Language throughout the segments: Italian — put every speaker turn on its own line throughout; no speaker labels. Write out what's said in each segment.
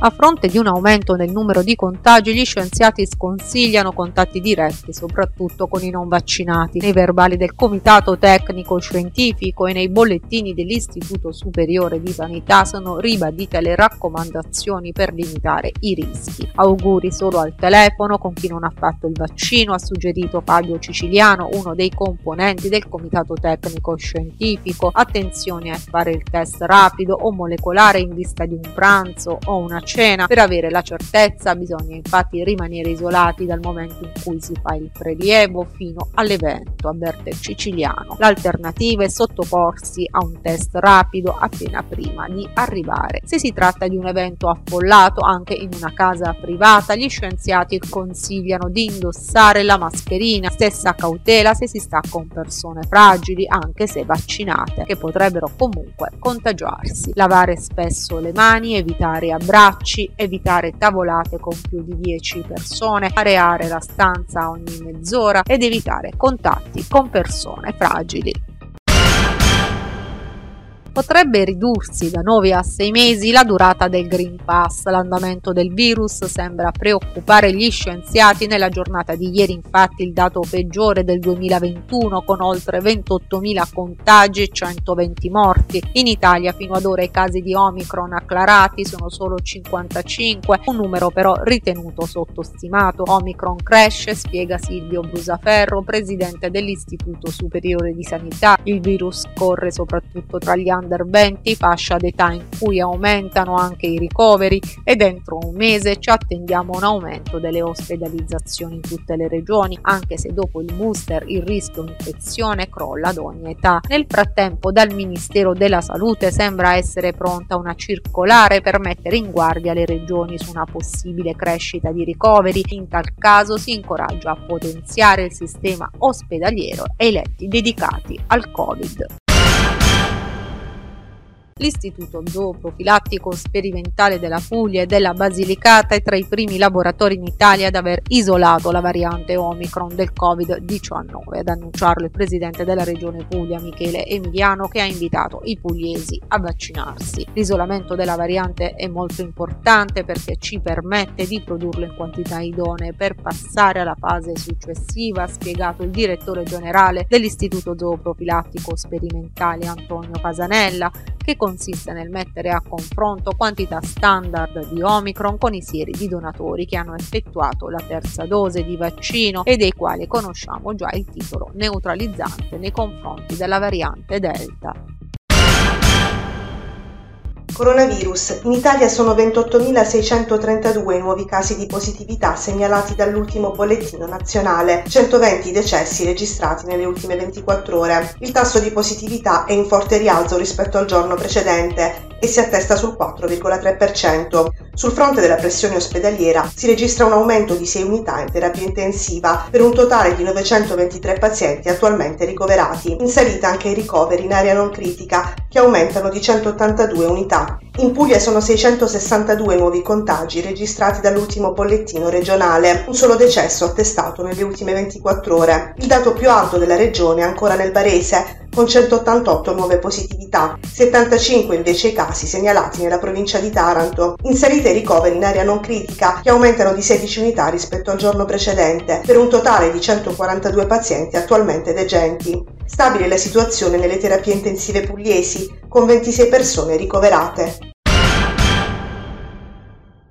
A fronte di un aumento nel numero di contagi, gli scienziati sconsigliano contatti diretti, soprattutto con i non vaccinati. Nei verbali del Comitato Tecnico Scientifico e nei bollettini dell'Istituto Superiore di Sanità sono ribadite le raccomandazioni per limitare i rischi. Auguri solo al telefono con chi non ha fatto il vaccino, ha suggerito Fabio Ciciliano, uno dei componenti del Comitato Tecnico Scientifico. Attenzione a fare il test rapido o molecolare in vista di un pranzo o una cena. Per avere la certezza bisogna infatti rimanere isolati dal momento in cui si fa il prelievo fino all'evento, avverte il siciliano. L'alternativa è sottoporsi a un test rapido appena prima di arrivare. Se si tratta di un evento affollato anche in una casa privata, gli scienziati consigliano di indossare la mascherina, stessa cautela se si sta con persone fragili anche se vaccinate, che potrebbero comunque contagiarsi. Lavare spesso le mani, evitare abbracci abbracci, evitare tavolate con più di 10 persone, areare la stanza ogni mezz'ora ed evitare contatti con persone fragili potrebbe ridursi da 9 a 6 mesi la durata del Green Pass. L'andamento del virus sembra preoccupare gli scienziati. Nella giornata di ieri infatti il dato peggiore del 2021 con oltre 28.000 contagi e 120 morti. In Italia fino ad ora i casi di Omicron acclarati sono solo 55, un numero però ritenuto sottostimato. Omicron cresce, spiega Silvio Brusaferro, presidente dell'Istituto Superiore di Sanità. Il virus corre soprattutto tra gli anni under 20, fascia d'età in cui aumentano anche i ricoveri e dentro un mese ci attendiamo un aumento delle ospedalizzazioni in tutte le regioni, anche se dopo il booster il rischio infezione crolla ad ogni età. Nel frattempo dal Ministero della Salute sembra essere pronta una circolare per mettere in guardia le regioni su una possibile crescita di ricoveri. In tal caso si incoraggia a potenziare il sistema ospedaliero e i letti dedicati al Covid. L'Istituto Zooprofilattico Sperimentale della Puglia e della Basilicata è tra i primi laboratori in Italia ad aver isolato la variante Omicron del Covid-19. Ad annunciarlo il presidente della regione Puglia, Michele Emiliano, che ha invitato i pugliesi a vaccinarsi. L'isolamento della variante è molto importante perché ci permette di produrlo in quantità idonee per passare alla fase successiva, ha spiegato il direttore generale dell'Istituto Zooprofilattico Sperimentale Antonio Casanella, che consiste nel mettere a confronto quantità standard di Omicron con i sieri di donatori che hanno effettuato la terza dose di vaccino e dei quali conosciamo già il titolo neutralizzante nei confronti della variante Delta.
Coronavirus. In Italia sono 28.632 i nuovi casi di positività segnalati dall'ultimo bollettino nazionale, 120 decessi registrati nelle ultime 24 ore. Il tasso di positività è in forte rialzo rispetto al giorno precedente e si attesta sul 4,3%. Sul fronte della pressione ospedaliera si registra un aumento di 6 unità in terapia intensiva per un totale di 923 pazienti attualmente ricoverati. In salita anche i ricoveri in area non critica che aumentano di 182 unità. In Puglia sono 662 nuovi contagi registrati dall'ultimo bollettino regionale, un solo decesso attestato nelle ultime 24 ore. Il dato più alto della regione è ancora nel Barese, con 188 nuove positività, 75 invece i casi segnalati nella provincia di Taranto. In salita i ricoveri in area non critica che aumentano di 16 unità rispetto al giorno precedente, per un totale di 142 pazienti attualmente degenti. Stabile la situazione nelle terapie intensive pugliesi, con 26 persone ricoverate.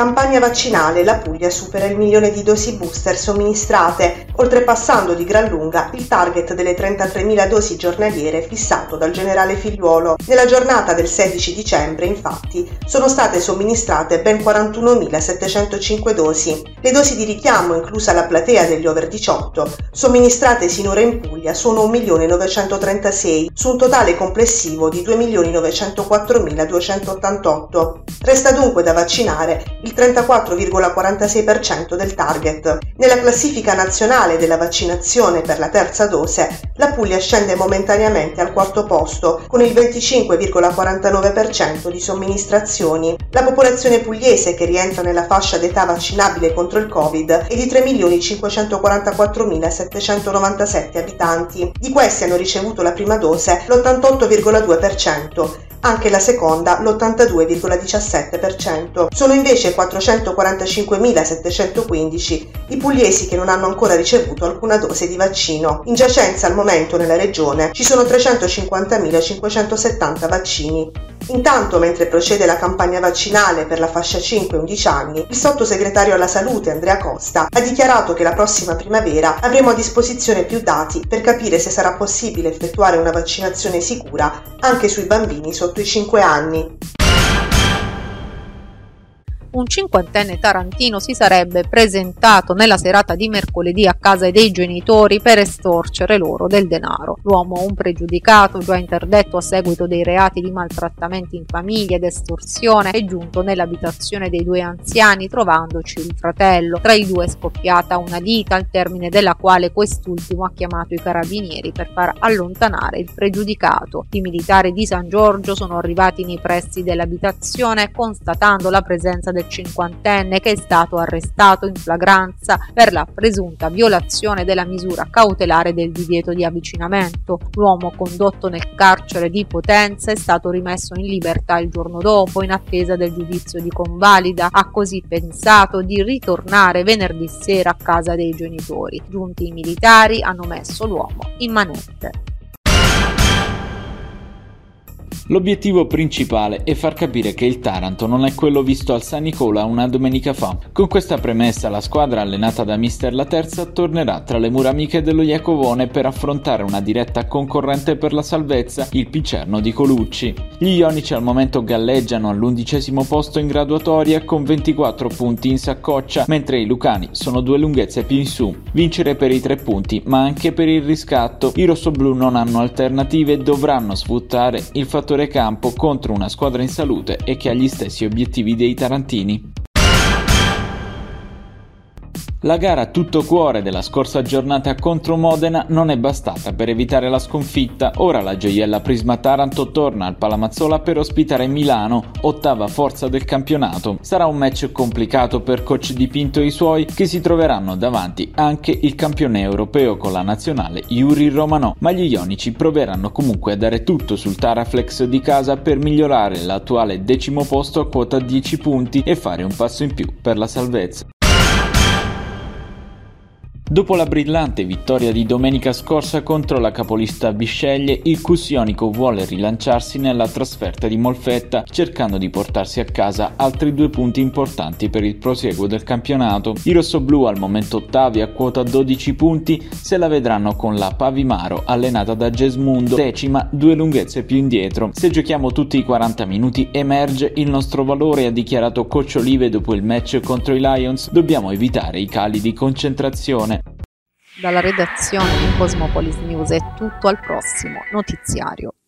Campagna vaccinale, la Puglia supera il milione di dosi booster somministrate, oltrepassando di gran lunga il target delle 33.000 dosi giornaliere fissato dal generale Figliuolo. Nella giornata del 16 dicembre, infatti, sono state somministrate ben 41.705 dosi. Le dosi di richiamo, inclusa la platea degli over 18, somministrate sinora in Puglia sono 1.936 su un totale complessivo di 2.904.288. Resta dunque da vaccinare il 34,46% del target. Nella classifica nazionale della vaccinazione per la terza dose, la Puglia scende momentaneamente al quarto posto con il 25,49% di somministrazioni. La popolazione pugliese che rientra nella fascia d'età vaccinabile contro il Covid è di 3.544.797 abitanti. Di questi hanno ricevuto la prima dose l'88,2%, anche la seconda l'82,17%. Sono invece 445.715 i pugliesi che non hanno ancora ricevuto alcuna dose di vaccino. In giacenza al momento nella regione ci sono 350.570 vaccini. Intanto, mentre procede la campagna vaccinale per la fascia 5-11 anni, il sottosegretario alla salute Andrea Costa ha dichiarato che la prossima primavera avremo a disposizione più dati per capire se sarà possibile effettuare una vaccinazione sicura anche sui bambini sotto i 5 anni
un cinquantenne tarantino si sarebbe presentato nella serata di mercoledì a casa dei genitori per estorcere loro del denaro. L'uomo, un pregiudicato già interdetto a seguito dei reati di maltrattamenti in famiglia ed estorsione, è giunto nell'abitazione dei due anziani trovandoci il fratello. Tra i due è scoppiata una dita al termine della quale quest'ultimo ha chiamato i carabinieri per far allontanare il pregiudicato. I militari di San Giorgio sono arrivati nei pressi dell'abitazione constatando la presenza del cinquantenne che è stato arrestato in flagranza per la presunta violazione della misura cautelare del divieto di avvicinamento. L'uomo condotto nel carcere di Potenza è stato rimesso in libertà il giorno dopo in attesa del giudizio di convalida. Ha così pensato di ritornare venerdì sera a casa dei genitori. Giunti i militari hanno messo l'uomo in manette.
L'obiettivo principale è far capire che il Taranto non è quello visto al San Nicola una domenica fa. Con questa premessa la squadra allenata da Mister La Terza tornerà tra le mura amiche dello Iacovone per affrontare una diretta concorrente per la salvezza, il Picerno di Colucci. Gli ionici al momento galleggiano all'undicesimo posto in graduatoria con 24 punti in saccoccia, mentre i Lucani sono due lunghezze più in su. Vincere per i tre punti, ma anche per il riscatto. I rossoblù non hanno alternative e dovranno sfruttare il fattore campo contro una squadra in salute e che ha gli stessi obiettivi dei tarantini. La gara tutto cuore della scorsa giornata contro Modena non è bastata per evitare la sconfitta. Ora la gioiella Prisma Taranto torna al Palamazzola per ospitare Milano, ottava forza del campionato. Sarà un match complicato per coach Di Pinto e i suoi che si troveranno davanti anche il campione europeo con la nazionale Yuri Romano, ma gli ionici proveranno comunque a dare tutto sul Taraflex di casa per migliorare l'attuale decimo posto a quota 10 punti e fare un passo in più per la salvezza. Dopo la brillante vittoria di domenica scorsa contro la capolista Bisceglie, il Cussionico vuole rilanciarsi nella trasferta di Molfetta, cercando di portarsi a casa altri due punti importanti per il prosieguo del campionato. I rossoblù al momento ottavi a quota 12 punti se la vedranno con la Pavimaro allenata da Gesmundo, decima due lunghezze più indietro. Se giochiamo tutti i 40 minuti emerge il nostro valore, ha dichiarato Coach Olive dopo il match contro i Lions. Dobbiamo evitare i cali di concentrazione.
Dalla redazione di Cosmopolis News è tutto al prossimo notiziario.